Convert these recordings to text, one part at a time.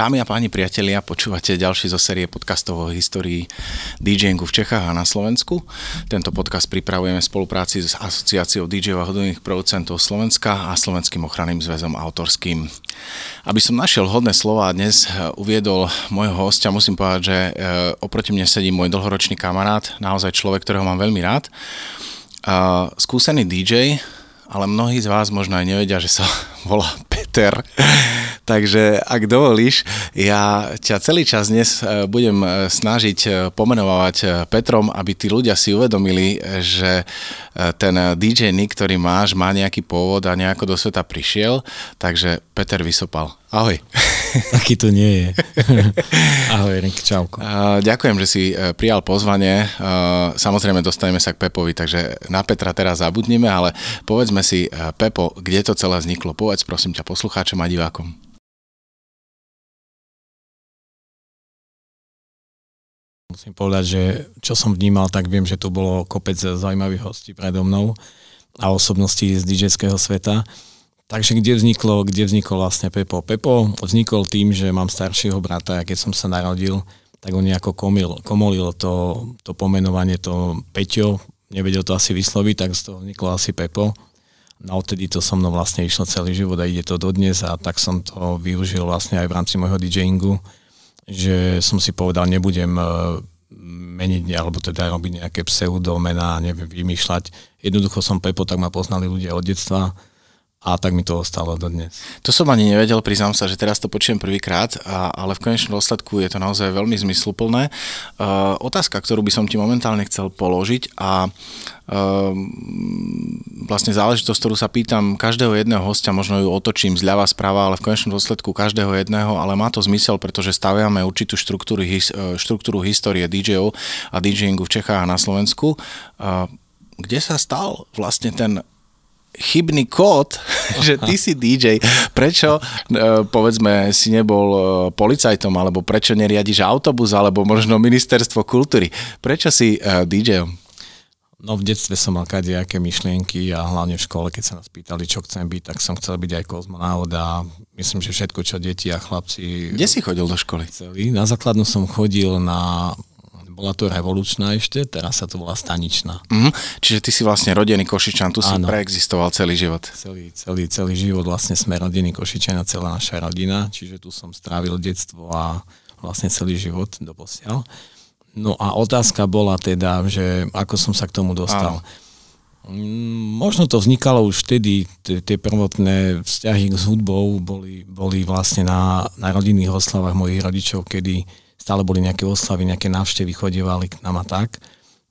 Dámy a páni priatelia, počúvate ďalší zo série podcastov o histórii DJingu v Čechách a na Slovensku. Tento podcast pripravujeme v spolupráci s Asociáciou DJov a hudobných producentov Slovenska a Slovenským ochranným zväzom autorským. Aby som našiel hodné slova a dnes eh, uviedol môjho hostia, musím povedať, že eh, oproti mne sedí môj dlhoročný kamarát, naozaj človek, ktorého mám veľmi rád. Skúsený DJ, ale mnohí z vás možno aj nevedia, že sa volá Peter. Takže ak dovolíš, ja ťa celý čas dnes e, budem e, snažiť e, pomenovať Petrom, aby tí ľudia si uvedomili, že ten DJ Nick, ktorý máš, má nejaký pôvod a nejako do sveta prišiel. Takže Peter Vysopal. Ahoj. Taký tu nie je. Ahoj, Rick, čauko. Ďakujem, že si prijal pozvanie. Samozrejme, dostaneme sa k Pepovi, takže na Petra teraz zabudneme, ale povedzme si, Pepo, kde to celé vzniklo? Povedz prosím ťa poslucháčom a divákom. Musím povedať, že čo som vnímal, tak viem, že tu bolo kopec zaujímavých hostí predo mnou a osobností z dj sveta. Takže kde vzniklo, kde vzniklo vlastne Pepo? Pepo vznikol tým, že mám staršieho brata a keď som sa narodil, tak on nejako komil, komolil to, to pomenovanie, to Peťo, nevedel to asi vysloviť, tak z toho vzniklo asi Pepo. No odtedy to so mnou vlastne išlo celý život a ide to dodnes a tak som to využil vlastne aj v rámci môjho DJingu že som si povedal, nebudem e, meniť alebo teda robiť nejaké pseudomená, neviem, vymýšľať. Jednoducho som Pepo, tak ma poznali ľudia od detstva a tak mi to ostalo dodnes. To som ani nevedel, priznám sa, že teraz to počujem prvýkrát, ale v konečnom dôsledku je to naozaj veľmi zmysluplné. Uh, otázka, ktorú by som ti momentálne chcel položiť a uh, vlastne záležitosť, ktorú sa pýtam každého jedného hostia, možno ju otočím zľava, správa, ale v konečnom dôsledku každého jedného, ale má to zmysel, pretože staviame určitú štruktúru, e, štruktúru histórie DJov a DJingu v Čechách a na Slovensku. Uh, kde sa stal vlastne ten chybný kód, že ty si DJ. Prečo, e, povedzme, si nebol e, policajtom, alebo prečo neriadiš autobus, alebo možno ministerstvo kultúry. Prečo si e, DJom? No v detstve som mal kadejaké myšlienky a hlavne v škole, keď sa nás pýtali, čo chcem byť, tak som chcel byť aj kozmonaut a myslím, že všetko, čo deti a chlapci... Kde si chodil do školy? Chceli. Na základnú som chodil na bola to revolučná ešte, teraz sa to volá staničná. Mm, čiže ty si vlastne rodený Košičan, tu si ano. preexistoval celý život. Celý, celý, celý život vlastne sme rodení Košičania, celá naša rodina, čiže tu som strávil detstvo a vlastne celý život do posiaľ. No a otázka bola teda, že ako som sa k tomu dostal. Ano. Mm, možno to vznikalo už vtedy, tie prvotné vzťahy s hudbou boli, boli vlastne na, na rodinných oslavách mojich rodičov, kedy stále boli nejaké oslavy, nejaké návštevy chodievali k nám a tak.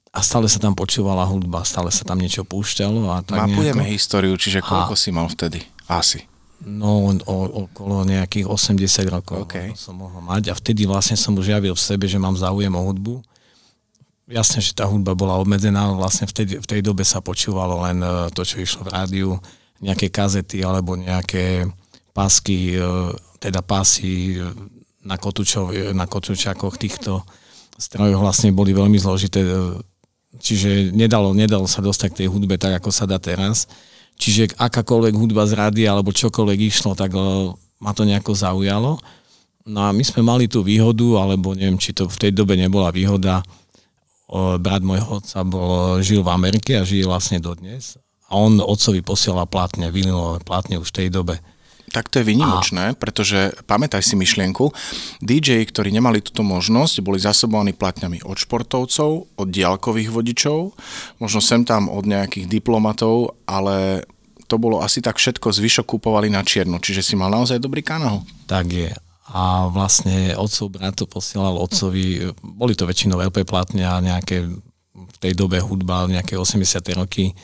A stále sa tam počúvala hudba, stále sa tam niečo púšťalo. A tak Mapujeme nejako... históriu, čiže koľko a... si mal vtedy? Asi. No, o, okolo nejakých 80 rokov okay. som mohol mať a vtedy vlastne som už javil v sebe, že mám záujem o hudbu. Jasne, že tá hudba bola obmedzená, vlastne vtedy, v tej dobe sa počúvalo len e, to, čo išlo v rádiu, nejaké kazety alebo nejaké pásky, e, teda pásy e, na, kotúčov, na kotúčakoch týchto strojov vlastne boli veľmi zložité, čiže nedalo, nedalo sa dostať k tej hudbe tak, ako sa dá teraz. Čiže akákoľvek hudba z rády alebo čokoľvek išlo, tak ma to nejako zaujalo. No a my sme mali tú výhodu, alebo neviem, či to v tej dobe nebola výhoda, brat môjho otca bol, žil v Amerike a žije vlastne dodnes. A on otcovi posielal plátne, vinilové plátne už v tej dobe. Tak to je vynimočné, a... pretože pamätaj si myšlienku, DJ, ktorí nemali túto možnosť, boli zasobovaní platňami od športovcov, od diálkových vodičov, možno sem tam od nejakých diplomatov, ale to bolo asi tak všetko, zvyšok kúpovali na čierno, čiže si mal naozaj dobrý kanál. Tak je. A vlastne otcov brat to posielal otcovi, boli to väčšinou LP platne a nejaké v tej dobe hudba, nejaké 80. roky,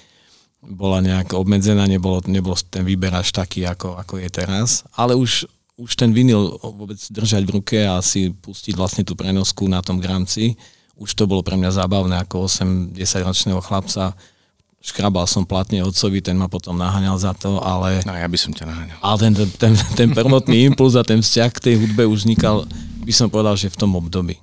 bola nejak obmedzená, nebolo, nebol ten výber až taký, ako, ako je teraz, ale už, už ten vinyl vôbec držať v ruke a si pustiť vlastne tú prenosku na tom gramci, už to bolo pre mňa zábavné ako 8-10 ročného chlapca. Škrabal som platne otcovi, ten ma potom naháňal za to, ale... No ja by som ťa naháňal. Ale ten, ten, ten, ten prvotný impuls a ten vzťah k tej hudbe už vznikal, by som povedal, že v tom období.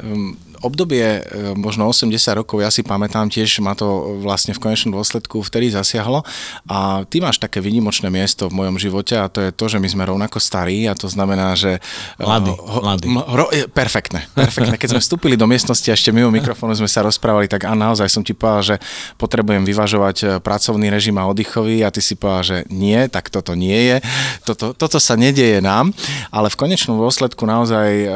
Um, obdobie e, možno 80 rokov, ja si pamätám tiež, ma to vlastne v konečnom dôsledku vtedy zasiahlo a ty máš také vynimočné miesto v mojom živote a to je to, že my sme rovnako starí a to znamená, že... Mladý, ho, mladý. Ho, perfektné, perfektné. Keď sme vstúpili do miestnosti a ešte mimo mikrofónu sme sa rozprávali, tak a naozaj som ti povedal, že potrebujem vyvažovať e, pracovný režim a oddychový a ty si povedal, že nie, tak toto nie je. Toto, toto sa nedieje nám, ale v konečnom dôsledku naozaj e,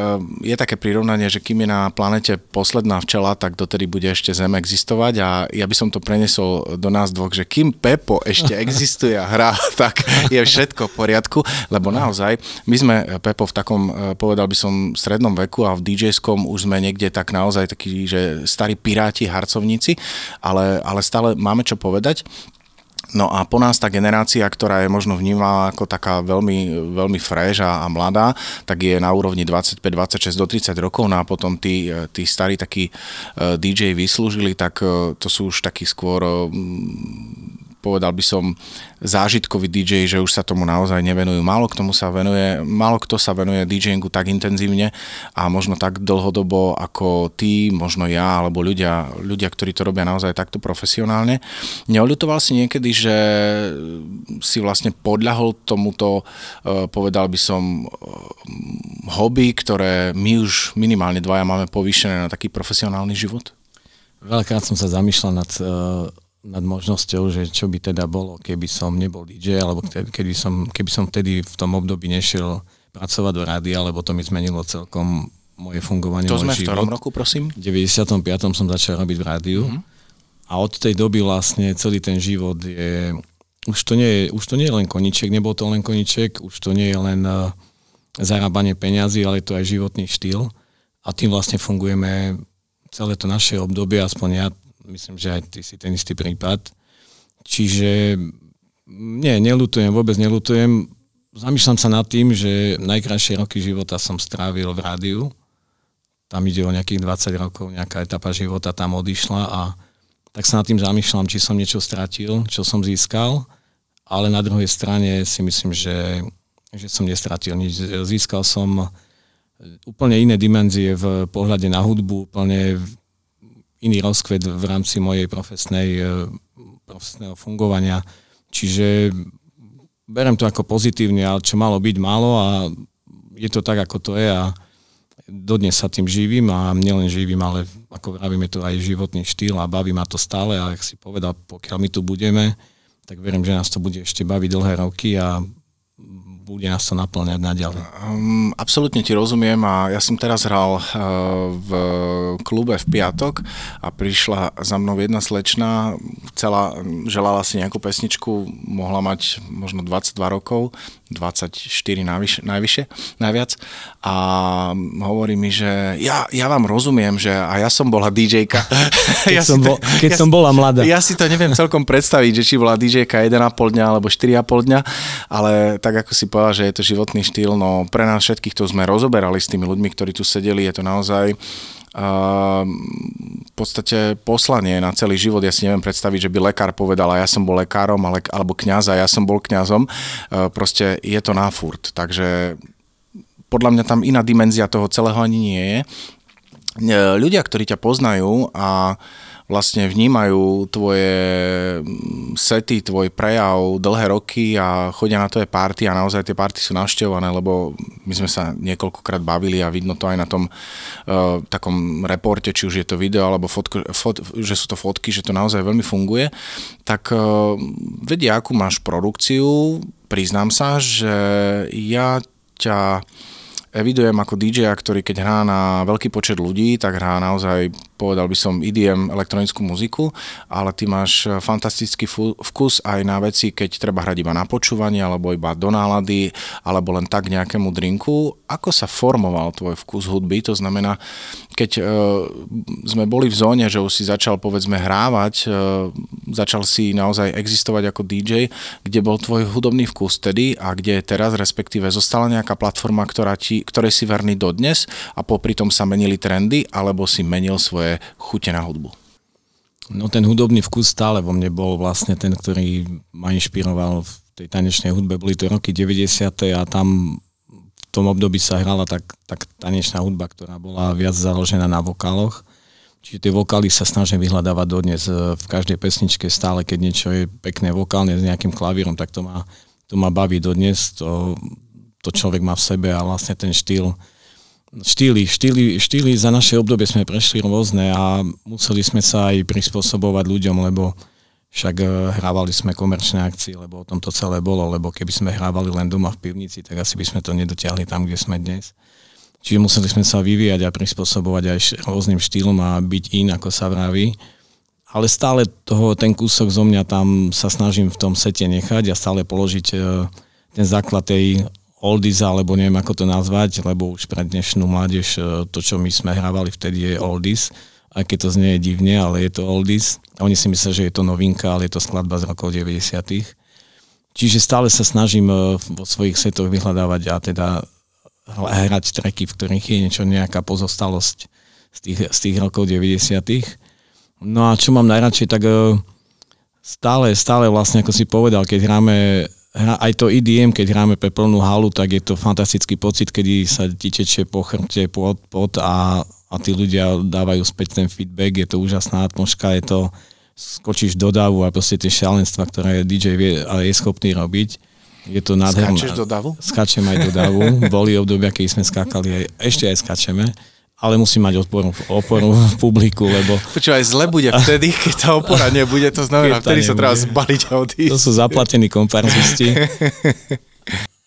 je také prirovnanie, že kým je na planete posledná včela, tak dotedy bude ešte Zem existovať a ja by som to prenesol do nás dvoch, že kým Pepo ešte existuje a hrá, tak je všetko v poriadku, lebo naozaj my sme Pepo v takom, e, povedal by som, strednom veku a v DJ-skom už sme niekde tak naozaj takí, že starí piráti, harcovníci, ale, ale stále máme čo povedať. No a po nás tá generácia, ktorá je možno vnímaná ako taká veľmi, veľmi fresh a, a mladá, tak je na úrovni 25, 26 do 30 rokov, no a potom tí, tí starí takí uh, e, DJ vyslúžili, tak uh, to sú už takí skôr uh, povedal by som, zážitkový DJ, že už sa tomu naozaj nevenujú. Málo k tomu sa venuje, málo kto sa venuje DJingu tak intenzívne a možno tak dlhodobo ako ty, možno ja, alebo ľudia, ľudia, ktorí to robia naozaj takto profesionálne. Neoľutoval si niekedy, že si vlastne podľahol tomuto, eh, povedal by som, eh, hobby, ktoré my už minimálne dvaja máme povýšené na taký profesionálny život? Veľakrát som sa zamýšľal nad uh nad možnosťou, že čo by teda bolo, keby som nebol DJ, alebo keby som, keby som vtedy v tom období nešiel pracovať do rádia, lebo to mi zmenilo celkom moje fungovanie. To sme v ktorom roku, prosím? V 95. som začal robiť v rádiu mm-hmm. a od tej doby vlastne celý ten život je, už to nie je, už to nie je len koniček, nebol to len koniček, už to nie je len uh, zarábanie peňazí, ale je to aj životný štýl a tým vlastne fungujeme celé to naše obdobie, aspoň ja myslím, že aj ty si ten istý prípad. Čiže nie, nelutujem, vôbec nelutujem. Zamýšľam sa nad tým, že najkrajšie roky života som strávil v rádiu. Tam ide o nejakých 20 rokov, nejaká etapa života tam odišla a tak sa nad tým zamýšľam, či som niečo stratil, čo som získal, ale na druhej strane si myslím, že, že som nestratil nič. Získal som úplne iné dimenzie v pohľade na hudbu, úplne iný rozkvet v rámci mojej profesnej, e, profesného fungovania. Čiže berem to ako pozitívne, ale čo malo byť, malo a je to tak, ako to je a dodnes sa tým živím a nielen živím, ale ako vravím, je to aj životný štýl a baví ma to stále a ak si povedal, pokiaľ my tu budeme, tak verím, že nás to bude ešte baviť dlhé roky a bude nás to naplňať naďalej. Um, absolútne ti rozumiem a ja som teraz hral uh, v klube v piatok a prišla za mnou jedna slečna, celá, želala si nejakú pesničku, mohla mať možno 22 rokov, 24 najvyššie, najvyššie, najviac a hovorí mi, že ja, ja vám rozumiem, že a ja som bola DJ-ka. Keď, ja som, bol, keď ja, som bola mladá. Ja si to neviem celkom predstaviť, že či bola DJ-ka 1,5 dňa alebo 4,5 dňa, ale tak ako si povedal, že je to životný štýl, no pre nás všetkých to sme rozoberali s tými ľuďmi, ktorí tu sedeli, je to naozaj v podstate poslanie na celý život. Ja si neviem predstaviť, že by lekár povedal, a ja som bol lekárom, ale, alebo kňaz a ja som bol kňazom. Proste je to na furt. Takže podľa mňa tam iná dimenzia toho celého ani nie je. Ľudia, ktorí ťa poznajú a vlastne vnímajú tvoje mm, sety, tvoj prejav dlhé roky a chodia na tvoje party a naozaj tie party sú navštevované, lebo my sme sa niekoľkokrát bavili a vidno to aj na tom uh, takom reporte, či už je to video alebo fotko, fot, že sú to fotky, že to naozaj veľmi funguje, tak uh, vedia, akú máš produkciu, priznám sa, že ja ťa evidujem ako DJ, ktorý keď hrá na veľký počet ľudí, tak hrá naozaj, povedal by som, IDM elektronickú muziku, ale ty máš fantastický vkus aj na veci, keď treba hrať iba na počúvanie, alebo iba do nálady, alebo len tak nejakému drinku. Ako sa formoval tvoj vkus hudby? To znamená, keď uh, sme boli v zóne, že už si začal povedzme hrávať, uh, začal si naozaj existovať ako DJ, kde bol tvoj hudobný vkus tedy a kde je teraz, respektíve zostala nejaká platforma, ktorá ti ktoré si verný dodnes a popri tom sa menili trendy, alebo si menil svoje chute na hudbu? No ten hudobný vkus stále vo mne bol vlastne ten, ktorý ma inšpiroval v tej tanečnej hudbe. Boli to roky 90. a tam v tom období sa hrala tak, tak tanečná hudba, ktorá bola viac založená na vokáloch. Čiže tie vokály sa snažím vyhľadávať dodnes e, v každej pesničke stále, keď niečo je pekné vokálne s nejakým klavírom, tak to ma, to ma baví dodnes, to, to človek má v sebe a vlastne ten štýl, štýly, štýly, štýly za naše obdobie sme prešli rôzne a museli sme sa aj prispôsobovať ľuďom, lebo však e, hrávali sme komerčné akcie, lebo o tom to celé bolo, lebo keby sme hrávali len doma v pivnici, tak asi by sme to nedotiahli tam, kde sme dnes. Čiže museli sme sa vyvíjať a prispôsobovať aj rôznym štýlom a byť in, ako sa vraví. Ale stále toho, ten kúsok zo mňa tam sa snažím v tom sete nechať a stále položiť e, ten základ tej oldies, alebo neviem ako to nazvať, lebo už pre dnešnú mládež e, to, čo my sme hrávali vtedy je oldies, aj keď to znie divne, ale je to oldies. Oni si myslia, že je to novinka, ale je to skladba z rokov 90. Čiže stále sa snažím e, vo svojich setoch vyhľadávať a teda hrať treky, v ktorých je niečo, nejaká pozostalosť z tých, z tých rokov 90. No a čo mám najradšej, tak e, stále, stále vlastne, ako si povedal, keď hráme aj to IDM, keď hráme pre plnú halu, tak je to fantastický pocit, kedy sa ti tečie po chrbte pod, pod a, a tí ľudia dávajú späť ten feedback, je to úžasná atmosféra, je to, skočíš do davu a proste tie šialenstva, ktoré DJ vie a je schopný robiť je to nádherné. Skáčeš do davu? Skáčem aj do davu. Boli obdobia, keď sme skákali aj, ešte aj skáčeme ale musí mať oporu, oporu v publiku, lebo... Počúvaj, zle bude vtedy, keď tá opora nebude, to znamená, vtedy sa treba zbaliť a odísť. To sú zaplatení komparzisti.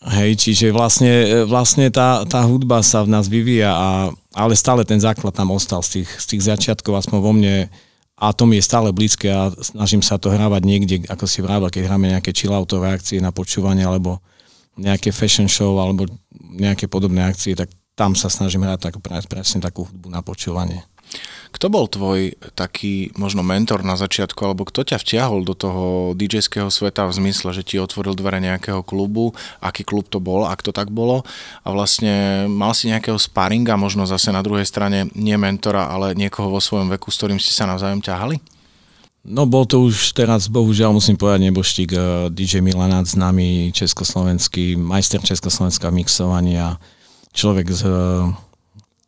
Hej, čiže vlastne, vlastne tá, tá hudba sa v nás vyvíja, a, ale stále ten základ tam ostal z tých, z tých začiatkov, aspoň vo mne a to mi je stále blízke a snažím sa to hrávať niekde, ako si vrával, keď hráme nejaké chilloutové akcie na počúvanie alebo nejaké fashion show alebo nejaké podobné akcie, tak tam sa snažím hrať tak, presne takú hudbu na počúvanie. Kto bol tvoj taký možno mentor na začiatku, alebo kto ťa vtiahol do toho DJského sveta v zmysle, že ti otvoril dvere nejakého klubu, aký klub to bol, ak to tak bolo a vlastne mal si nejakého sparinga, možno zase na druhej strane nie mentora, ale niekoho vo svojom veku, s ktorým ste sa navzájom ťahali? No bol to už teraz, bohužiaľ musím povedať, neboštík eh, DJ Milanát, známy československý, majster Československa mixovania, človek z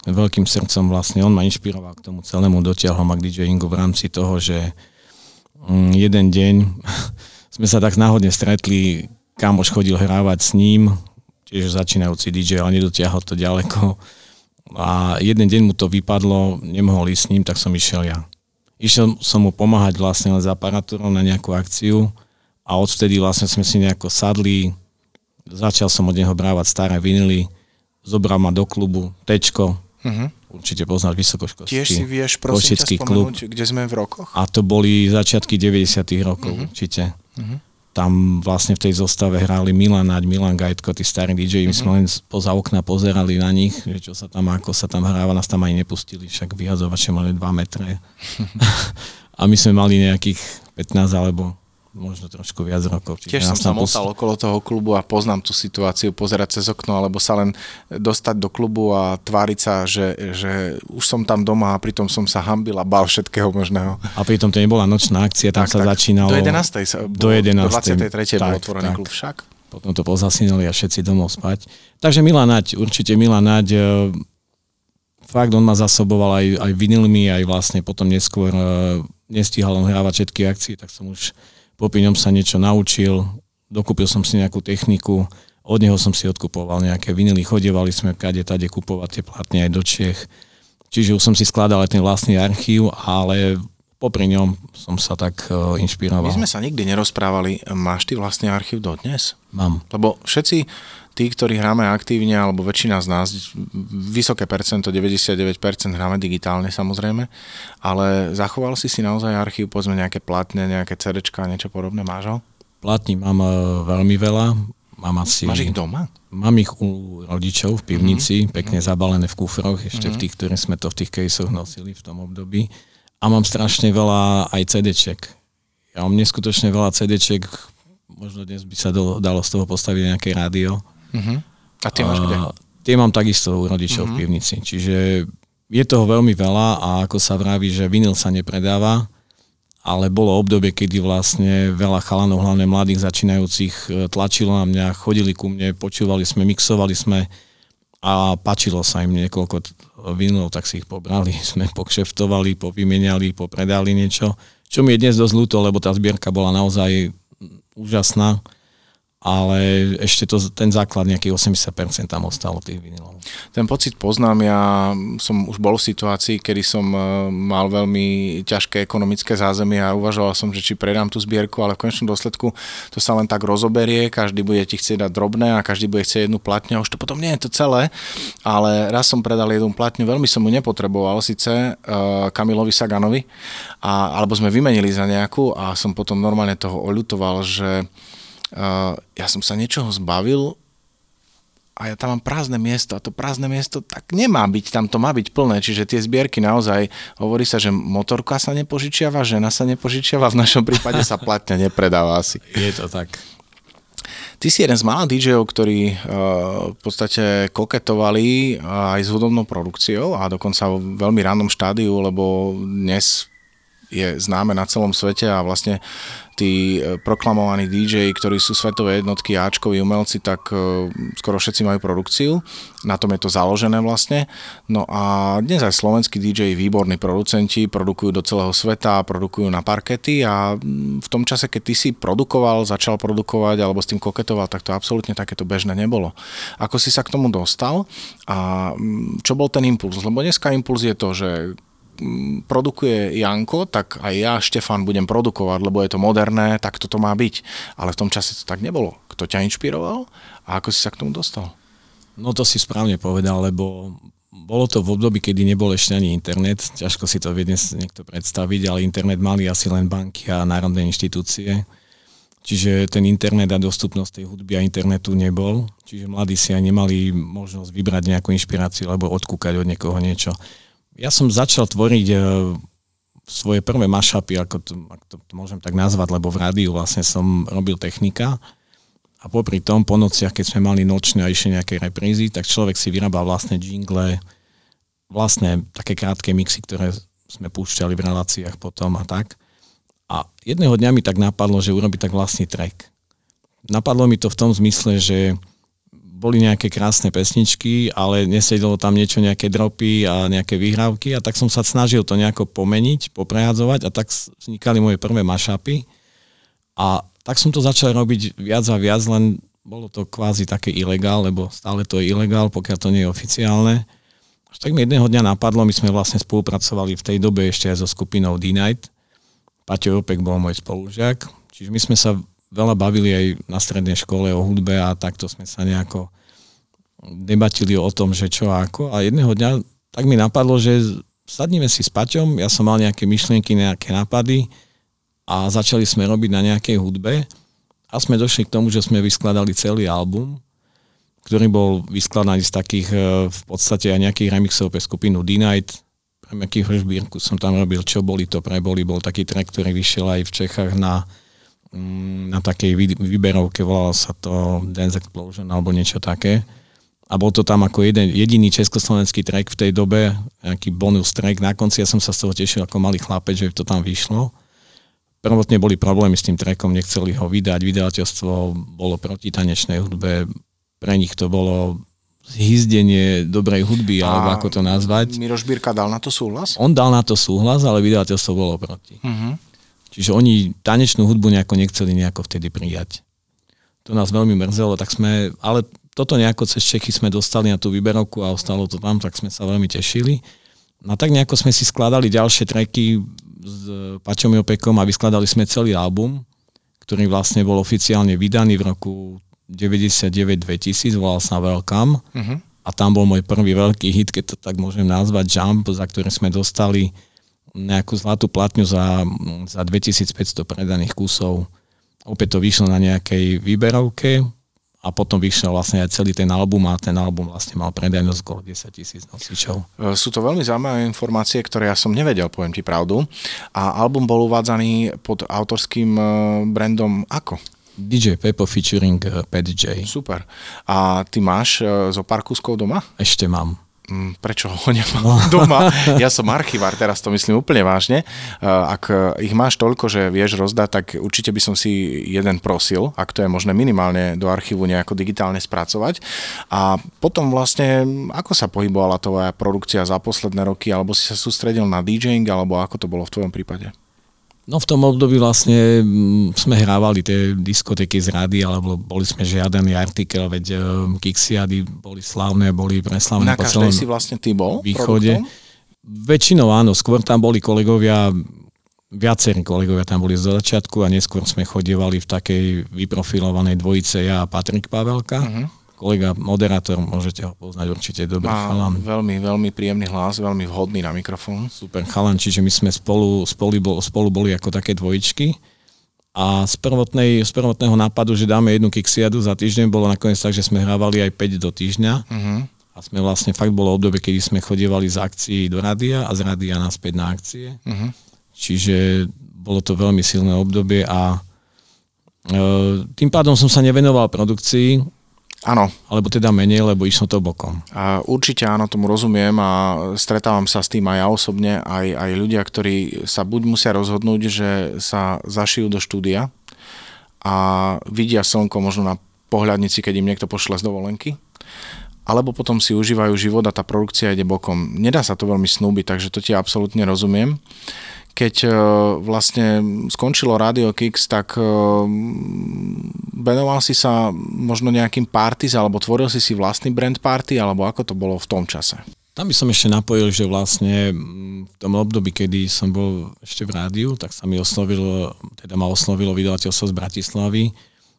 veľkým srdcom vlastne, on ma inšpiroval k tomu celému, dotiahol ma k DJingu v rámci toho, že mm, jeden deň sme sa tak náhodne stretli, kamoš chodil hrávať s ním, tiež začínajúci DJ, ale nedotiahol to ďaleko. A jeden deň mu to vypadlo, nemohol ísť s ním, tak som išiel ja. Išiel som mu pomáhať vlastne len s aparatúrou na nejakú akciu a odvtedy vlastne sme si nejako sadli, začal som od neho brávať staré vinily, zobral ma do klubu, tečko, Uh-huh. Určite poznáš vysokoškolský Tiež si vieš prosím ťa klub. kde sme v rokoch? A to boli začiatky 90 rokov uh-huh. určite. Uh-huh. Tam vlastne v tej zostave hrali Milan Naď, Milan Gajtko, tí starí DJ, my sme len poza okna pozerali na nich, že čo sa tam, ako sa tam hráva, nás tam aj nepustili, však vyhazovače mali 2 metre. a my sme mali nejakých 15 alebo možno trošku viac rokov. Tiež som sa motal okolo toho klubu a poznám tú situáciu, pozerať cez okno, alebo sa len dostať do klubu a tváriť sa, že, že už som tam doma a pritom som sa hambil a bál všetkého možného. A pritom to nebola nočná akcia, tam tak, sa tak. začínalo... Do 11. Sa, do 11. Do 23. Tak, bol otvorený tak. klub však. Potom to pozasinali a všetci domov spať. Takže Milan Naď, určite Milan Naď, e, fakt on ma zasoboval aj, aj vinilmi, aj vlastne potom neskôr e, nestíhal on hrávať všetky akcie, tak som už popri ňom sa niečo naučil, dokúpil som si nejakú techniku, od neho som si odkupoval nejaké vinily, chodievali sme kade tade kupovať tie platne aj do Čech. Čiže už som si skladal aj ten vlastný archív, ale popri ňom som sa tak uh, inšpiroval. My sme sa nikdy nerozprávali. Máš ty vlastný archív dodnes? Mám. Lebo všetci tí, ktorí hráme aktívne, alebo väčšina z nás, vysoké percento, 99% hráme digitálne samozrejme, ale zachoval si si naozaj archív, povedzme nejaké platne, nejaké CDčka, niečo podobné, máš ho? Platní mám uh, veľmi veľa, mám asi... Máš ich doma? Mám ich u rodičov v pivnici, mm-hmm. pekne mm-hmm. zabalené v kufroch, ešte mm-hmm. v tých, ktoré sme to v tých caseoch nosili v tom období. A mám strašne veľa aj CDček. Ja mám neskutočne veľa CDček, možno dnes by sa dalo z toho postaviť nejaké rádio, Uh-huh. A tie máš kde? Tie mám takisto u rodičov uh-huh. v mhm. pivnici. Čiže je toho veľmi veľa a ako sa vraví, že vinyl sa nepredáva, ale bolo obdobie, kedy vlastne veľa chalanov, hlavne mladých začínajúcich, e, tlačilo na mňa, chodili ku mne, počúvali sme, mixovali sme a páčilo sa im niekoľko vinilov, tak si ich pobrali, sme pokšeftovali, povymenali, popredali niečo, čo mi je dnes dosť ľúto, lebo tá zbierka bola naozaj úžasná ale ešte to, ten základ nejaký 80% tam ostalo tých vinilov. Ten pocit poznám, ja som už bol v situácii, kedy som e, mal veľmi ťažké ekonomické zázemie a uvažoval som, že či predám tú zbierku, ale v konečnom dôsledku to sa len tak rozoberie, každý bude ti chcieť dať drobné a každý bude chcieť jednu platňu a už to potom nie je to celé, ale raz som predal jednu platňu, veľmi som mu nepotreboval, síce uh, Kamilovi Saganovi, a, alebo sme vymenili za nejakú a som potom normálne toho oľutoval, že ja som sa niečoho zbavil a ja tam mám prázdne miesto a to prázdne miesto tak nemá byť, tam to má byť plné, čiže tie zbierky naozaj, hovorí sa, že motorka sa nepožičiava, žena sa nepožičiava, v našom prípade sa platne nepredáva asi. Je to tak. Ty si jeden z malých DJov, ktorí uh, v podstate koketovali aj s hudobnou produkciou a dokonca v veľmi rannom štádiu, lebo dnes je známe na celom svete a vlastne tí e, proklamovaní DJ, ktorí sú svetové jednotky, Ačkoví umelci, tak e, skoro všetci majú produkciu. Na tom je to založené vlastne. No a dnes aj slovenskí DJ, výborní producenti, produkujú do celého sveta, produkujú na parkety a mm, v tom čase, keď ty si produkoval, začal produkovať alebo s tým koketoval, tak to absolútne takéto bežné nebolo. Ako si sa k tomu dostal a mm, čo bol ten impuls? Lebo dneska impuls je to, že produkuje Janko, tak aj ja, Štefan, budem produkovať, lebo je to moderné, tak toto má byť. Ale v tom čase to tak nebolo. Kto ťa inšpiroval a ako si sa k tomu dostal? No to si správne povedal, lebo bolo to v období, kedy nebol ešte ani internet, ťažko si to vie dnes niekto predstaviť, ale internet mali asi len banky a národné inštitúcie. Čiže ten internet a dostupnosť tej hudby a internetu nebol. Čiže mladí si aj nemali možnosť vybrať nejakú inšpiráciu alebo odkúkať od niekoho niečo ja som začal tvoriť uh, svoje prvé mašapy, ako to, ako to, to môžem tak nazvať, lebo v rádiu vlastne som robil technika a popri tom po nociach, keď sme mali nočné a išli nejaké reprízy, tak človek si vyrábal vlastné jingle, vlastné také krátke mixy, ktoré sme púšťali v reláciách potom a tak. A jedného dňa mi tak napadlo, že urobiť tak vlastný track. Napadlo mi to v tom zmysle, že boli nejaké krásne pesničky, ale nesedelo tam niečo, nejaké dropy a nejaké vyhrávky a tak som sa snažil to nejako pomeniť, poprehadzovať a tak vznikali moje prvé mašapy a tak som to začal robiť viac a viac, len bolo to kvázi také ilegál, lebo stále to je ilegál, pokiaľ to nie je oficiálne. Až tak mi jedného dňa napadlo, my sme vlastne spolupracovali v tej dobe ešte aj so skupinou D-Night. Paťo Opek bol môj spolužiak, čiže my sme sa veľa bavili aj na strednej škole o hudbe a takto sme sa nejako debatili o tom, že čo a ako. A jedného dňa tak mi napadlo, že sadnime si s Paťom, ja som mal nejaké myšlienky, nejaké nápady a začali sme robiť na nejakej hudbe a sme došli k tomu, že sme vyskladali celý album, ktorý bol vyskladaný z takých e, v podstate aj nejakých remixov pre skupinu D-Night, pre Meky Hržbírku som tam robil, čo boli to preboli, bol taký track, ktorý vyšiel aj v Čechách na na takej výberovke, volalo sa to Dance Explosion alebo niečo také. A bol to tam ako jeden, jediný československý track v tej dobe, nejaký bonus track. Na konci ja som sa z toho tešil ako malý chlapec, že to tam vyšlo. Prvotne boli problémy s tým trackom, nechceli ho vydať, vydavateľstvo bolo proti tanečnej hudbe, pre nich to bolo zhyzdenie dobrej hudby, a alebo ako to nazvať. Miroš Birka dal na to súhlas? On dal na to súhlas, ale vydavateľstvo bolo proti. Uh-huh. Čiže oni tanečnú hudbu nejako nechceli nejako vtedy prijať. To nás veľmi mrzelo, tak sme, ale toto nejako cez Čechy sme dostali na tú výberovku a ostalo to tam, tak sme sa veľmi tešili. No tak nejako sme si skladali ďalšie treky s Pačom Jopekom a vyskladali sme celý album, ktorý vlastne bol oficiálne vydaný v roku 99-2000, volal sa Welcome. Uh-huh. A tam bol môj prvý veľký hit, keď to tak môžem nazvať, Jump, za ktorý sme dostali nejakú zlatú platňu za, za 2500 predaných kusov. Opäť to vyšlo na nejakej výberovke a potom vyšiel vlastne aj celý ten album a ten album vlastne mal predajnosť okolo 10 tisíc nosičov. E, sú to veľmi zaujímavé informácie, ktoré ja som nevedel, poviem ti pravdu. A album bol uvádzaný pod autorským e, brandom ako? DJ Pepo featuring e, Pat J. Super. A ty máš zo pár kuskov doma? Ešte mám. Mm, prečo ho nemám no. doma. Ja som archivár, teraz to myslím úplne vážne. Ak ich máš toľko, že vieš rozdať, tak určite by som si jeden prosil, ak to je možné minimálne do archívu nejako digitálne spracovať. A potom vlastne, ako sa pohybovala tvoja produkcia za posledné roky, alebo si sa sústredil na DJing, alebo ako to bolo v tvojom prípade? No v tom období vlastne mm, sme hrávali tie diskotéky z rady, alebo boli sme žiadaný artikel, veď um, Kixiady boli slavné, boli preslavné Na po celom si vlastne ty bol východe. Produktom? Väčšinou áno, skôr tam boli kolegovia, viacerí kolegovia tam boli z začiatku a neskôr sme chodievali v takej vyprofilovanej dvojice ja a Patrik Pavelka. Uh-huh kolega, moderátor, môžete ho poznať určite, dobrý Má chalan. Veľmi, veľmi príjemný hlas, veľmi vhodný na mikrofón. Super chalan, čiže my sme spolu, spolu, spolu boli ako také dvojičky. A z, prvotnej, z prvotného nápadu, že dáme jednu kixiadu za týždeň, bolo nakoniec tak, že sme hrávali aj 5 do týždňa. Uh-huh. A sme vlastne, fakt bolo obdobie, kedy sme chodievali z akcií do rádia a z rádia naspäť na akcie. Uh-huh. Čiže bolo to veľmi silné obdobie a e, tým pádom som sa nevenoval produkcii, Áno. Alebo teda menej, lebo išlo to bokom. A určite áno, tomu rozumiem a stretávam sa s tým aj ja osobne, aj, aj ľudia, ktorí sa buď musia rozhodnúť, že sa zašijú do štúdia a vidia slnko možno na pohľadnici, keď im niekto pošle z dovolenky, alebo potom si užívajú život a tá produkcia ide bokom. Nedá sa to veľmi snúbiť, takže to ti absolútne rozumiem keď e, vlastne skončilo Radio Kicks, tak e, venoval si sa možno nejakým parties, alebo tvoril si si vlastný brand party, alebo ako to bolo v tom čase? Tam by som ešte napojil, že vlastne v tom období, kedy som bol ešte v rádiu, tak sa mi oslovilo, teda ma oslovilo vydavateľstvo z Bratislavy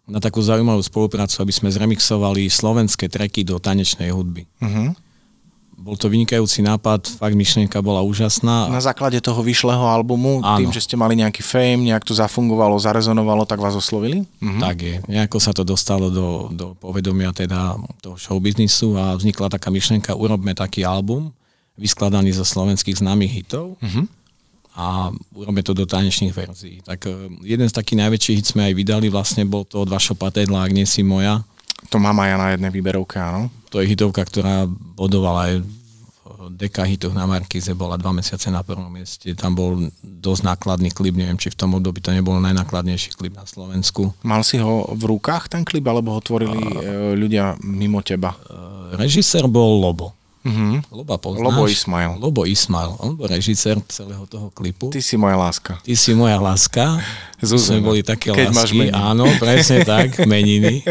na takú zaujímavú spoluprácu, aby sme zremixovali slovenské treky do tanečnej hudby. Uh-huh. Bol to vynikajúci nápad, fakt myšlienka bola úžasná. Na základe toho vyšlého albumu, Áno. tým, že ste mali nejaký fame, nejak to zafungovalo, zarezonovalo, tak vás oslovili? Mhm. Tak je. Nejako sa to dostalo do, do povedomia teda toho showbiznisu a vznikla taká myšlienka, urobme taký album, vyskladaný zo slovenských známych hitov. Mhm a urobíme to do tanečných verzií. Tak e, jeden z takých najväčších hit sme aj vydali, vlastne bol to od Vašo Patedla, Ak nie si moja. To mám aj ja na jednej výberovke, áno to je hitovka, ktorá bodovala aj v deka hitoch na Markize, bola dva mesiace na prvom mieste. Tam bol dosť nákladný klip, neviem, či v tom období to nebol najnákladnejší klip na Slovensku. Mal si ho v rukách ten klip, alebo ho tvorili uh, ľudia mimo teba? Uh, režisér bol Lobo. Uh-huh. Loba poznáš? Lobo Ismail. Lobo Ismail. On bol režisér celého toho klipu. Ty si moja láska. Ty si moja láska. Zuzana. Sme boli také Keď lásky. Máš meniny. Áno, presne tak, meniny.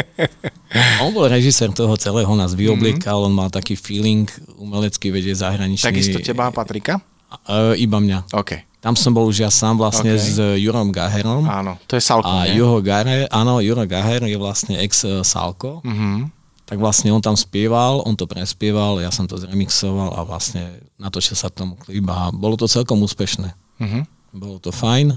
On bol režisér toho celého, nás vyobliekal, uh-huh. on mal taký feeling umelecký vedie zahraničný. Takisto teba a Patrika? Uh, iba mňa. OK. Tam som bol už ja sám vlastne okay. s Jurom Gaherom. Áno, to je Salko, A Juho Gaher, áno, Juro Gaher je vlastne ex-Salko. Uh-huh tak vlastne on tam spieval, on to prespieval, ja som to zremixoval a vlastne natočil sa tomu klip a bolo to celkom úspešné. Uh-huh. Bolo to fajn.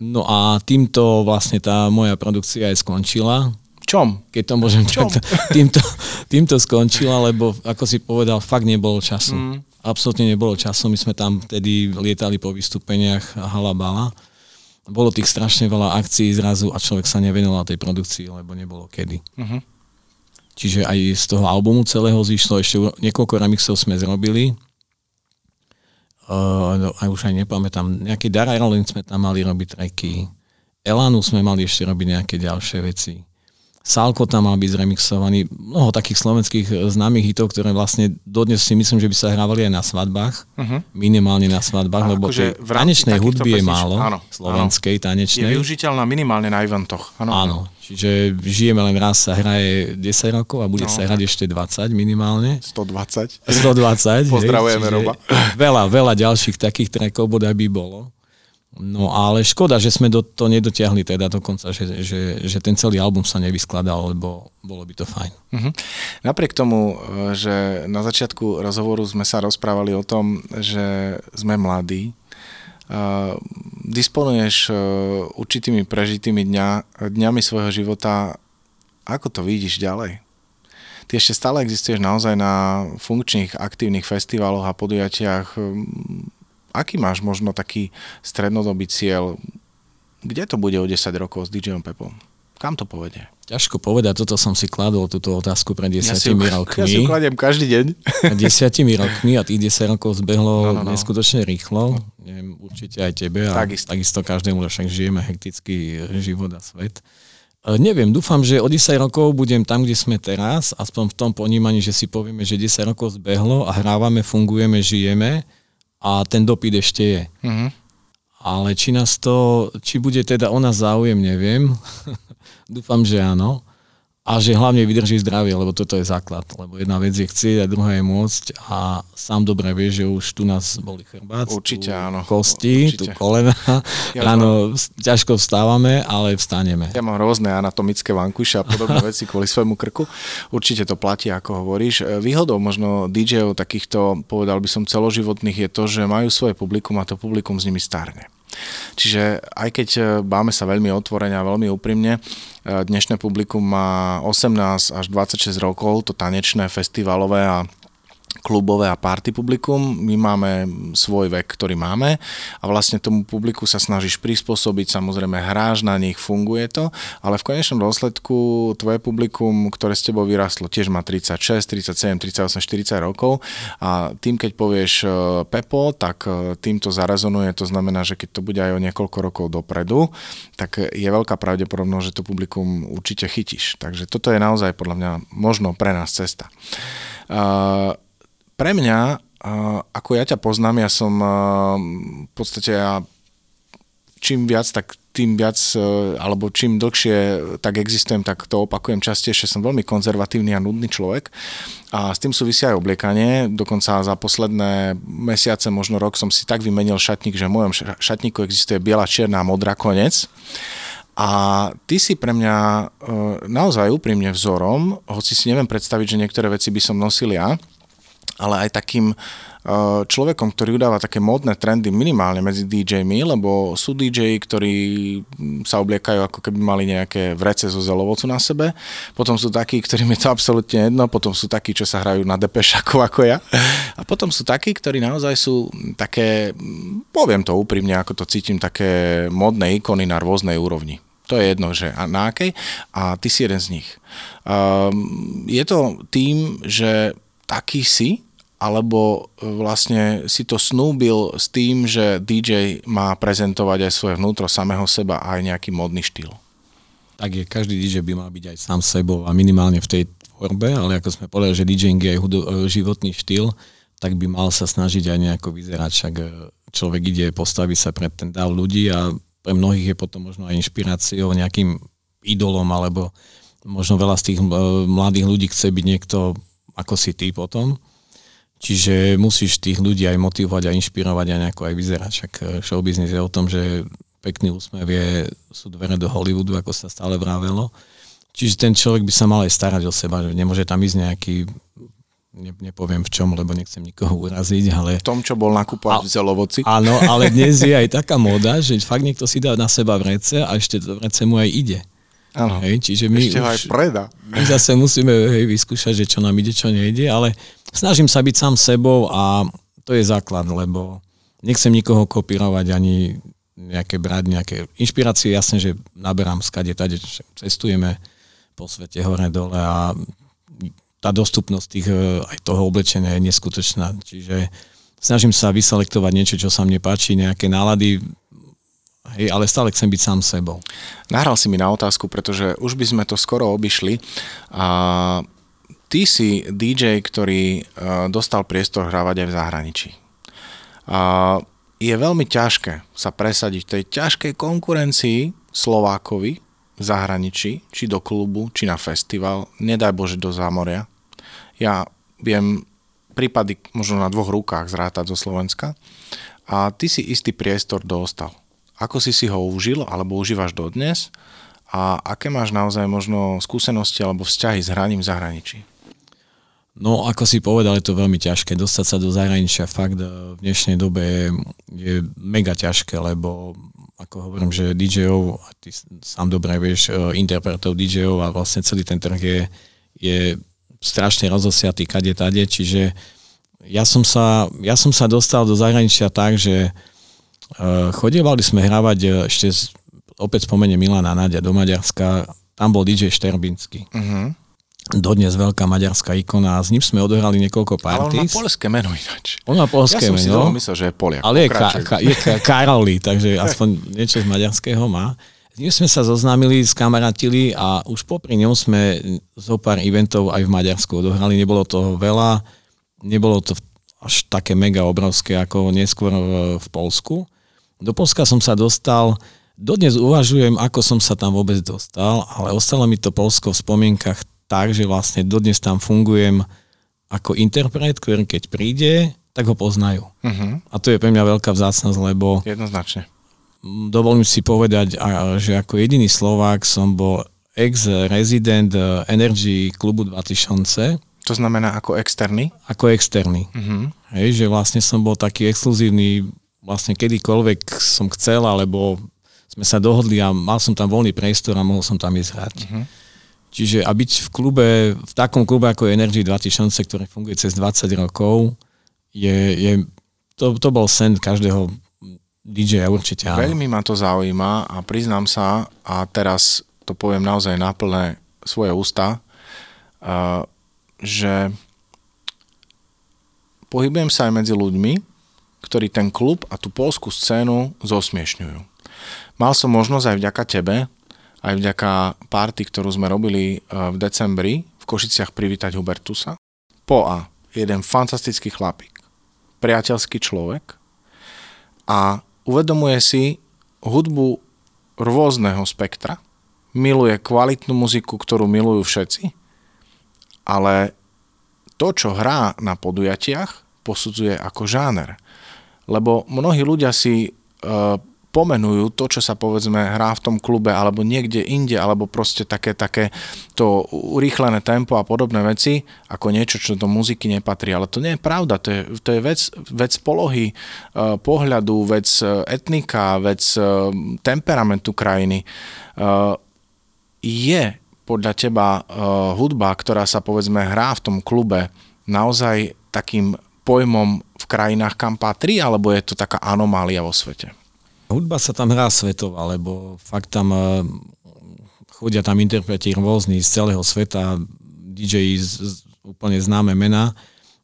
No a týmto vlastne tá moja produkcia aj skončila. Čom? Keď to môžem Čom? takto. Týmto, týmto skončila, lebo ako si povedal, fakt nebolo času. Mm. Absolutne nebolo času. My sme tam vtedy lietali po vystúpeniach halabala. Bolo tých strašne veľa akcií zrazu a človek sa nevenoval tej produkcii, lebo nebolo kedy. Uh-huh. Čiže aj z toho albumu celého zišlo, ešte niekoľko remixov sme zrobili. Uh, aj už aj nepamätám, nejaký Dara Rolling sme tam mali robiť tracky. Elanu sme mali ešte robiť nejaké ďalšie veci. Salko tam mal byť zremixovaný. Mnoho takých slovenských e, známych hitov, ktoré vlastne dodnes si myslím, že by sa hrávali aj na svadbách. Uh-huh. Minimálne na svadbách, a lebo akože v tanečnej hudby je málo. Áno, slovenskej, áno. tanečnej. Je využiteľná minimálne na eventoch. Áno. áno. Čiže žijeme len raz, sa hraje 10 rokov a bude no. sa hrať ešte 20 minimálne. 120. 120. Pozdravujeme Roba. Veľa, veľa ďalších takých trackov bodaj by bolo. No ale škoda, že sme do, to nedotiahli teda dokonca, že, že, že ten celý album sa nevyskladal, lebo bolo by to fajn. Uh-huh. Napriek tomu, e, že na začiatku rozhovoru sme sa rozprávali o tom, že sme mladí, uh, disponuješ uh, určitými prežitými dňa, dňami svojho života, ako to vidíš ďalej? Ty ešte stále existuješ naozaj na funkčných, aktívnych festivaloch a podujatiach aký máš možno taký strednodobý cieľ, kde to bude o 10 rokov s DJom Pepom? Kam to povedie? Ťažko povedať, toto som si kladol, túto otázku pred desiatimi ja rokmi. Ja si kladiem každý deň. desiatimi rokmi a tých 10 rokov zbehlo no, no, no. neskutočne rýchlo. Neviem, určite aj tebe a takisto, takisto každému, však žijeme hektický život a svet. E, neviem, dúfam, že o 10 rokov budem tam, kde sme teraz, aspoň v tom ponímaní, že si povieme, že 10 rokov zbehlo a hrávame, fungujeme, žijeme a ten dopyt ešte je. Mm-hmm. Ale či nás to, či bude teda o nás záujem, neviem. Dúfam, že áno. A že hlavne vydrží zdravie, lebo toto je základ. Lebo jedna vec je chcieť a druhá je môcť a sám dobre vie, že už tu nás boli chrbát, Určite áno. kosti, Určite. tu kolena. Ja Ráno mám... ťažko vstávame, ale vstaneme. Ja mám rôzne anatomické vankuše a podobné veci kvôli svojmu krku. Určite to platí, ako hovoríš. Výhodou možno DJ-ov takýchto, povedal by som, celoživotných je to, že majú svoje publikum a to publikum s nimi starne. Čiže aj keď e, báme sa veľmi otvorene a veľmi úprimne, e, dnešné publikum má 18 až 26 rokov, to tanečné, festivalové a klubové a party publikum. My máme svoj vek, ktorý máme a vlastne tomu publiku sa snažíš prispôsobiť, samozrejme hráš na nich, funguje to, ale v konečnom dôsledku tvoje publikum, ktoré s tebou vyrastlo, tiež má 36, 37, 38, 40 rokov a tým, keď povieš e, Pepo, tak e, tým to zarazonuje, to znamená, že keď to bude aj o niekoľko rokov dopredu, tak je veľká pravdepodobnosť, že to publikum určite chytíš. Takže toto je naozaj podľa mňa možno pre nás cesta. Uh, pre mňa, ako ja ťa poznám, ja som v podstate ja čím viac, tak tým viac, e, alebo čím dlhšie tak existujem, tak to opakujem častejšie, som veľmi konzervatívny a nudný človek. A s tým súvisia aj obliekanie, dokonca za posledné mesiace, možno rok som si tak vymenil šatník, že v mojom šatníku existuje biela, čierna a modrá konec. A ty si pre mňa e, naozaj úprimne vzorom, hoci si neviem predstaviť, že niektoré veci by som nosil ja, ale aj takým uh, človekom, ktorý udáva také módne trendy minimálne medzi DJmi, lebo sú DJ, ktorí sa obliekajú ako keby mali nejaké vrece zo zelovocu na sebe, potom sú takí, ktorým je to absolútne jedno, potom sú takí, čo sa hrajú na depešako ako ja a potom sú takí, ktorí naozaj sú také, poviem to úprimne, ako to cítim, také módne ikony na rôznej úrovni. To je jedno, že a na akej. A ty si jeden z nich. Um, je to tým, že taký si, alebo e, vlastne si to snúbil s tým, že DJ má prezentovať aj svoje vnútro samého seba a aj nejaký modný štýl? Tak je, každý DJ by mal byť aj sám sebou a minimálne v tej tvorbe, ale ako sme povedali, že DJing je aj hudo, e, životný štýl, tak by mal sa snažiť aj nejako vyzerať, však e, človek ide postaviť sa pred ten dáv ľudí a pre mnohých je potom možno aj inšpiráciou nejakým idolom, alebo možno veľa z tých mladých ľudí chce byť niekto ako si ty potom Čiže musíš tých ľudí aj motivovať a inšpirovať a nejako aj vyzerať. Však eh, showbiznis je o tom, že pekný úsmev je, sú dvere do Hollywoodu, ako sa stále vrávelo. Čiže ten človek by sa mal aj starať o seba, že nemôže tam ísť nejaký ne, nepoviem v čom, lebo nechcem nikoho uraziť, ale... V tom, čo bol nakúpať v zelovoci. Áno, ale dnes je aj taká moda, že fakt niekto si dá na seba vrece a ešte to vrece mu aj ide. Áno, hej, čiže my ešte už, aj preda. My zase musíme hej, vyskúšať, že čo nám ide, čo nejde, ale snažím sa byť sám sebou a to je základ, lebo nechcem nikoho kopírovať ani nejaké brať, nejaké inšpirácie, jasne, že naberám skade, tade, cestujeme po svete hore dole a tá dostupnosť tých, e, aj toho oblečenia je neskutočná. Čiže snažím sa vyselektovať niečo, čo sa mne páči, nejaké nálady, Hej, ale stále chcem byť sám sebou. Nahral si mi na otázku, pretože už by sme to skoro obišli. A ty si DJ, ktorý e, dostal priestor hrávať aj v zahraničí. A je veľmi ťažké sa presadiť v tej ťažkej konkurencii Slovákovi v zahraničí, či do klubu, či na festival, nedaj Bože do zámoria. Ja viem prípady možno na dvoch rukách zrátať zo Slovenska a ty si istý priestor dostal. Ako si si ho užil alebo užívaš dodnes a aké máš naozaj možno skúsenosti alebo vzťahy s hraním v zahraničí? No, ako si povedal, je to veľmi ťažké. Dostať sa do zahraničia fakt v dnešnej dobe je, je mega ťažké, lebo ako hovorím, že DJov, a ty sám dobre vieš, e, interpretov DJov a vlastne celý ten trh je, je strašne rozosiatý kade tade, čiže ja som, sa, ja som sa dostal do zahraničia tak, že Eh, chodievali sme hravať eh, ešte opäť spomene Milana Nadia do Maďarska, tam bol DJ Šterbinsky. Uh-huh. Dodnes veľká maďarská ikona a s ním sme odohrali niekoľko Ale on má polské meno ináč. On má polské ja som si meno. dlho myslel, že je Poliak. Ale je, ka, ka, je ka, Karoli, takže aspoň niečo z maďarského má. S ním sme sa zoznámili, skamarátili a už popri ňom sme zo pár eventov aj v Maďarsku odohrali. Nebolo toho veľa, nebolo to až také mega obrovské ako neskôr v- v Polsku. Do Polska som sa dostal, dodnes uvažujem, ako som sa tam vôbec dostal, ale ostalo mi to Polsko v spomienkach tak, že vlastne dodnes tam fungujem ako interpret, ktorý keď príde, tak ho poznajú. Uh-huh. A to je pre mňa veľká vzácnosť, lebo Jednoznačne. dovolím si povedať, že ako jediný Slovák som bol ex-rezident eh, Energy klubu 2000 To znamená ako externý? ako externý. Uh-huh. Hej, že vlastne som bol taký exkluzívny, vlastne kedykoľvek som chcel, alebo sme sa dohodli a mal som tam voľný priestor a mohol som tam ísť hrať. Uh-huh. Čiže a byť v klube, v takom klube ako je Energy 2000, ktorý funguje cez 20 rokov, je, je to, to bol sen každého DJ určite áno. Veľmi ma to zaujíma a priznám sa, a teraz to poviem naozaj na plné svoje ústa, uh, že pohybujem sa aj medzi ľuďmi, ktorí ten klub a tú polskú scénu zosmiešňujú. Mal som možnosť aj vďaka tebe, aj vďaka party, ktorú sme robili uh, v decembri v Košiciach privítať Hubertusa. Po A, jeden fantastický chlapík, priateľský človek a uvedomuje si hudbu rôzneho spektra, miluje kvalitnú muziku, ktorú milujú všetci, ale to, čo hrá na podujatiach, posudzuje ako žáner. Lebo mnohí ľudia si e, pomenujú to, čo sa povedzme hrá v tom klube alebo niekde inde, alebo proste také, také to urýchlené tempo a podobné veci, ako niečo, čo do muziky nepatrí. Ale to nie je pravda, to je, to je vec, vec polohy, e, pohľadu, vec e, etnika, vec temperamentu krajiny. Je podľa teba hudba, ktorá sa povedzme hrá v tom klube, naozaj takým pojmom krajinách, kam patrí, alebo je to taká anomália vo svete? Hudba sa tam hrá svetová, lebo fakt tam eh, chodia tam interpreti rôzni z celého sveta, DJ z, z úplne známe mená.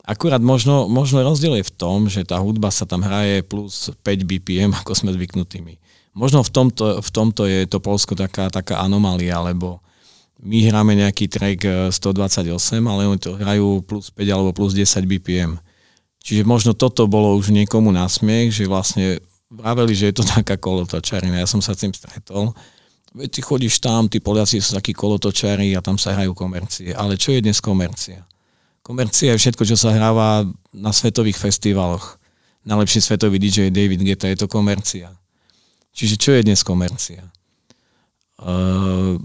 Akurát možno, možno rozdiel je v tom, že tá hudba sa tam hraje plus 5 BPM, ako sme zvyknutí my. Možno v tomto, v tomto je to Polsko taká, taká anomália, lebo my hráme nejaký track eh, 128, ale oni to hrajú plus 5 alebo plus 10 BPM. Čiže možno toto bolo už niekomu na smiech, že vlastne vraveli, že je to taká kolotočarina. Ja som sa s tým stretol. Veď ty chodíš tam, tí Poliaci sú takí kolotočari a tam sa hrajú komercie. Ale čo je dnes komercia? Komercia je všetko, čo sa hráva na svetových festivaloch. Najlepší svetový DJ David Guetta je to komercia. Čiže čo je dnes komercia? Uh,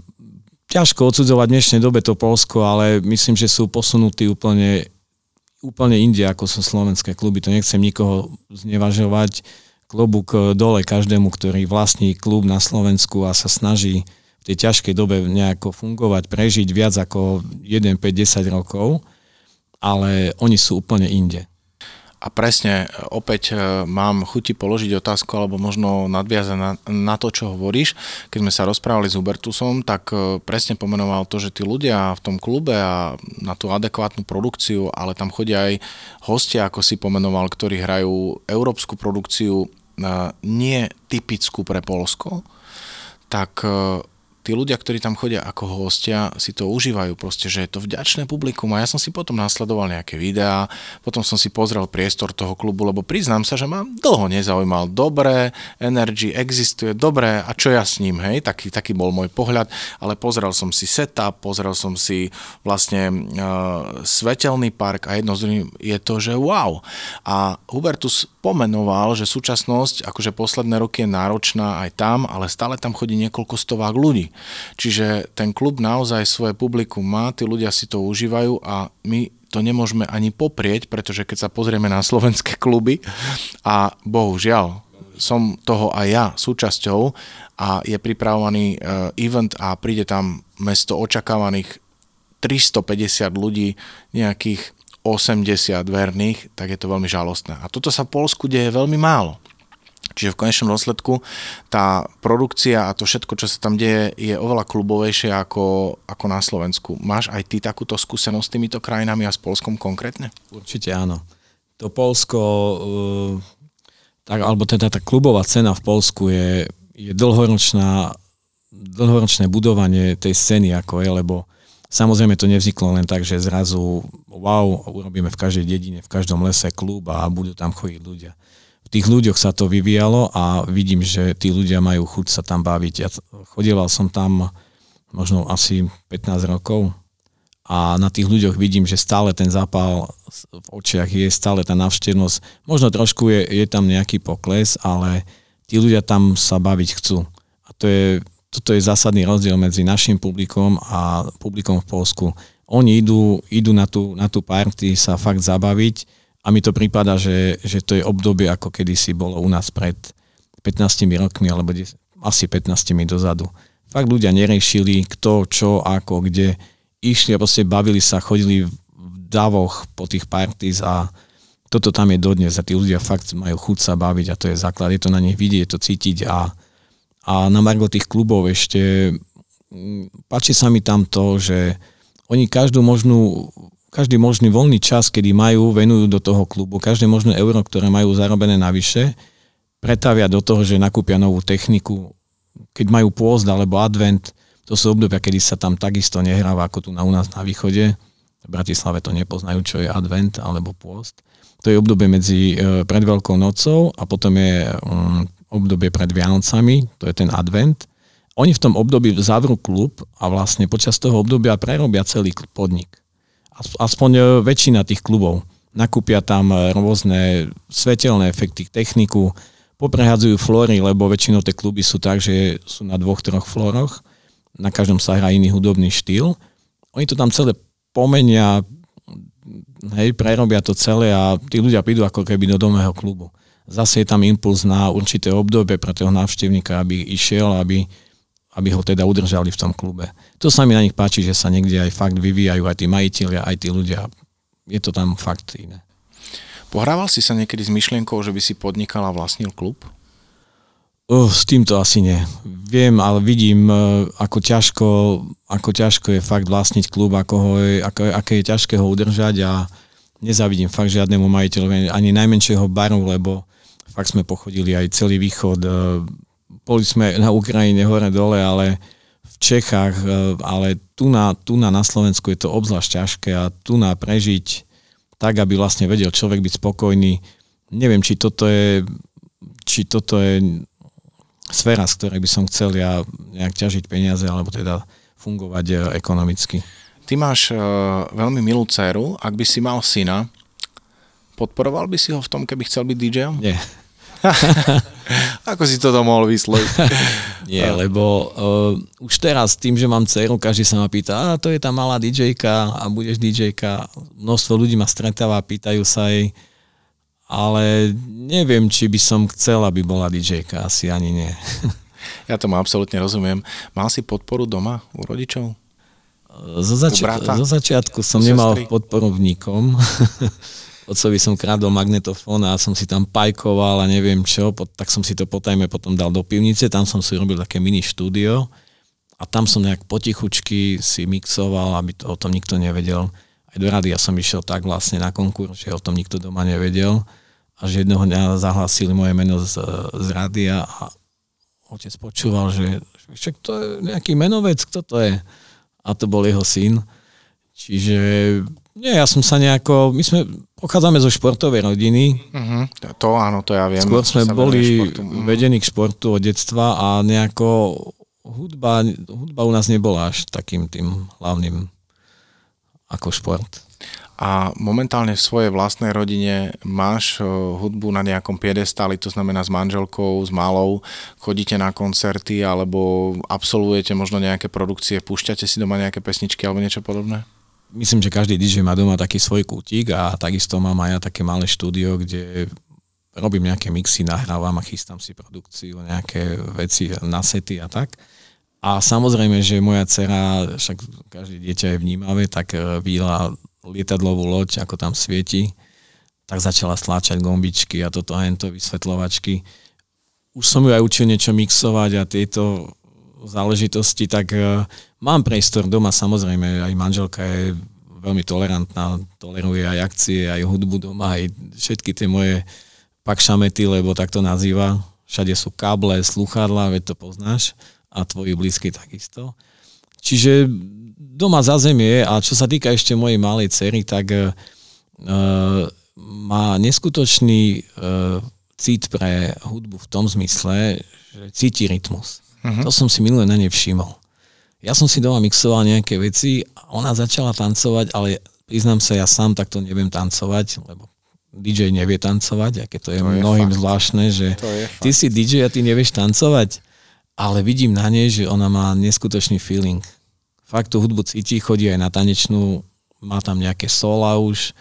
ťažko odsudzovať v dnešnej dobe to Polsko, ale myslím, že sú posunutí úplne, úplne inde, ako sú slovenské kluby. To nechcem nikoho znevažovať. Klobúk dole každému, ktorý vlastní klub na Slovensku a sa snaží v tej ťažkej dobe nejako fungovať, prežiť viac ako 1, 5, 10 rokov, ale oni sú úplne inde. A presne, opäť e, mám chuti položiť otázku, alebo možno nadviazať na, na to, čo hovoríš. Keď sme sa rozprávali s Hubertusom, tak e, presne pomenoval to, že tí ľudia v tom klube a na tú adekvátnu produkciu, ale tam chodia aj hostia, ako si pomenoval, ktorí hrajú európsku produkciu, e, nie typickú pre Polsko, tak e, tí ľudia, ktorí tam chodia ako hostia, si to užívajú proste, že je to vďačné publikum a ja som si potom nasledoval nejaké videá, potom som si pozrel priestor toho klubu, lebo priznám sa, že ma dlho nezaujímal. Dobré, Energy existuje, dobré a čo ja s ním, hej, taký, taký bol môj pohľad, ale pozrel som si setup, pozrel som si vlastne uh, svetelný park a jedno z druhým je to, že wow. A Hubertus pomenoval, že súčasnosť, akože posledné roky je náročná aj tam, ale stále tam chodí niekoľko stovák ľudí. Čiže ten klub naozaj svoje publikum má, tí ľudia si to užívajú a my to nemôžeme ani poprieť, pretože keď sa pozrieme na slovenské kluby a bohužiaľ som toho aj ja súčasťou a je pripravovaný uh, event a príde tam mesto očakávaných 350 ľudí, nejakých 80 verných, tak je to veľmi žalostné. A toto sa v Polsku deje veľmi málo. Čiže v konečnom dôsledku tá produkcia a to všetko, čo sa tam deje, je oveľa klubovejšie ako, ako na Slovensku. Máš aj ty takúto skúsenosť s týmito krajinami a s Polskom konkrétne? Určite áno. To Polsko, eh, tak, alebo teda tá klubová cena v Polsku je, je dlhoročná, dlhoročné budovanie tej scény, ako je, lebo samozrejme to nevzniklo len tak, že zrazu wow, urobíme v každej dedine, v každom lese klub a budú tam chodiť ľudia tých ľuďoch sa to vyvíjalo a vidím, že tí ľudia majú chuť sa tam baviť. Ja chodieval som tam možno asi 15 rokov a na tých ľuďoch vidím, že stále ten zápal v očiach je, stále tá navštevnosť. Možno trošku je, je tam nejaký pokles, ale tí ľudia tam sa baviť chcú. A to je, toto je zásadný rozdiel medzi našim publikom a publikom v Polsku. Oni idú, idú na, tú, na tú party sa fakt zabaviť, a mi to prípada, že, že to je obdobie, ako kedysi bolo u nás pred 15 rokmi, alebo asi 15 dozadu. Fakt ľudia neriešili, kto, čo, ako, kde. Išli a proste bavili sa, chodili v davoch po tých parties a toto tam je dodnes a tí ľudia fakt majú chuť sa baviť a to je základ, je to na nich vidieť, je to cítiť a, a na margo tých klubov ešte mm, páči sa mi tam to, že oni každú možnú každý možný voľný čas, kedy majú, venujú do toho klubu, každé možné euro, ktoré majú zarobené navyše, pretavia do toho, že nakúpia novú techniku. Keď majú pôzd alebo advent, to sú obdobia, kedy sa tam takisto nehráva ako tu na, u nás na východe. V Bratislave to nepoznajú, čo je advent alebo pôst. To je obdobie medzi e, pred Veľkou nocou a potom je um, obdobie pred Vianocami, to je ten advent. Oni v tom období zavrú klub a vlastne počas toho obdobia prerobia celý podnik aspoň e, väčšina tých klubov. Nakúpia tam e, rôzne svetelné efekty, techniku, poprehádzajú flóry, lebo väčšinou tie kluby sú tak, že sú na dvoch, troch flóroch, na každom sa hrá iný hudobný štýl. Oni to tam celé pomenia, hej, prerobia to celé a tí ľudia prídu ako keby do domého klubu. Zase je tam impuls na určité obdobie pre toho návštevníka, aby išiel, aby aby ho teda udržali v tom klube. To sa mi na nich páči, že sa niekde aj fakt vyvíjajú aj tí majiteľia, aj tí ľudia. Je to tam fakt iné. Pohrával si sa niekedy s myšlienkou, že by si podnikal a vlastnil klub? Uh, s týmto asi nie. Viem, ale vidím, uh, ako ťažko, ako ťažko je fakt vlastniť klub, ako ho je, ako, aké je ťažké ho udržať a nezavidím fakt žiadnemu majiteľovi ani najmenšieho baru, lebo fakt sme pochodili aj celý východ, uh, boli sme na Ukrajine hore-dole, ale v Čechách, e, ale tu na, tu na, na Slovensku je to obzvlášť ťažké a tu na prežiť tak, aby vlastne vedel človek byť spokojný. Neviem, či toto je, či toto je sféra, z ktorej by som chcel ja nejak ťažiť peniaze, alebo teda fungovať e, ekonomicky. Ty máš veľmi milú dceru, ak by si mal syna, podporoval by si ho v tom, keby chcel byť DJom? Nie. Ako si to mohol vysloviť? Nie, lebo uh, už teraz tým, že mám dceru, každý sa ma pýta, a to je tá malá dj a budeš dj Množstvo ľudí ma stretáva, pýtajú sa jej, ale neviem, či by som chcel, aby bola dj asi ani nie. ja tomu absolútne rozumiem. Mal si podporu doma u rodičov? Zo, zači- zo začiatku som nemal podporu v nikom. Otcovi som krádol magnetofón a som si tam pajkoval a neviem čo, tak som si to potajme potom dal do pivnice, tam som si robil také mini štúdio a tam som nejak potichučky si mixoval, aby to o tom nikto nevedel. Aj do rady ja som išiel tak vlastne na konkurs, že o tom nikto doma nevedel a že jedného dňa zahlásili moje meno z, z rádia a otec počúval, že však to je nejaký menovec, kto to je? A to bol jeho syn. Čiže nie, ja som sa nejako, my sme pochádzame zo športovej rodiny. Uh-huh. To áno, to ja viem. Skôr sme boli uh-huh. vedení k športu od detstva a nejako hudba, hudba u nás nebola až takým tým hlavným ako šport. A momentálne v svojej vlastnej rodine máš hudbu na nejakom piedestáli, to znamená s manželkou, s malou, chodíte na koncerty alebo absolvujete možno nejaké produkcie, púšťate si doma nejaké pesničky alebo niečo podobné? Myslím, že každý DJ má doma taký svoj kútik a takisto mám aj ja také malé štúdio, kde robím nejaké mixy, nahrávam a chystám si produkciu, nejaké veci na sety a tak. A samozrejme, že moja dcera, však každé dieťa je vnímavé, tak e, výla lietadlovú loď, ako tam svieti, tak začala stláčať gombičky a toto a to vysvetľovačky. už som ju aj učil niečo mixovať a tieto záležitosti, tak uh, mám priestor doma, samozrejme, aj manželka je veľmi tolerantná, toleruje aj akcie, aj hudbu doma, aj všetky tie moje pakšamety, lebo tak to nazýva. Všade sú káble, sluchadla, veď to poznáš a tvoji blízky takisto. Čiže doma za zemie a čo sa týka ešte mojej malej cery, tak uh, má neskutočný uh, cít pre hudbu v tom zmysle, že cíti rytmus. Uh-huh. To som si minule na nej všimol. Ja som si doma mixoval nejaké veci a ona začala tancovať, ale priznám sa, ja sám takto neviem tancovať, lebo DJ nevie tancovať, aké to je, to je mnohým fakt. zvláštne, že ty si DJ a ty nevieš tancovať, ale vidím na nej, že ona má neskutočný feeling fakt tú hudbu cíti, chodí aj na tanečnú, má tam nejaké sola už,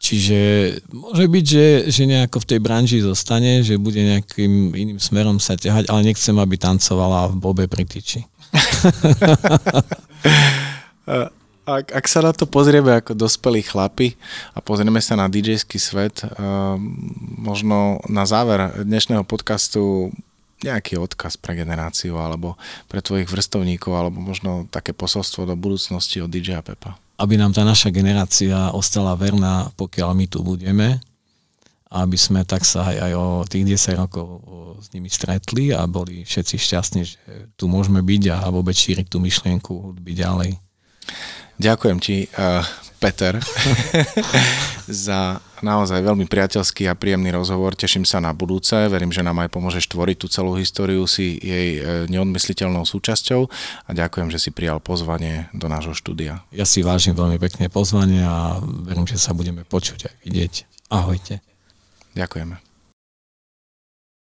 čiže môže byť, že, že nejako v tej branži zostane, že bude nejakým iným smerom sa ťahať, ale nechcem, aby tancovala v bobe pri tyči. ak, ak sa na to pozrieme ako dospelí chlapi a pozrieme sa na DJ-ský svet, uh, možno na záver dnešného podcastu nejaký odkaz pre generáciu alebo pre tvojich vrstovníkov alebo možno také posolstvo do budúcnosti od DJ Pepa? Aby nám tá naša generácia ostala verná, pokiaľ my tu budeme, aby sme tak sa aj, aj o tých 10 rokov s nimi stretli a boli všetci šťastní, že tu môžeme byť a vôbec šíriť tú myšlienku hudby ďalej. Ďakujem ti, uh, Peter, za naozaj veľmi priateľský a príjemný rozhovor. Teším sa na budúce. Verím, že nám aj pomôžeš tvoriť tú celú históriu, si jej e, neodmysliteľnou súčasťou a ďakujem, že si prijal pozvanie do nášho štúdia. Ja si vážim veľmi pekne pozvanie a verím, že sa budeme počuť aj vidieť. Ahojte. Ďakujeme.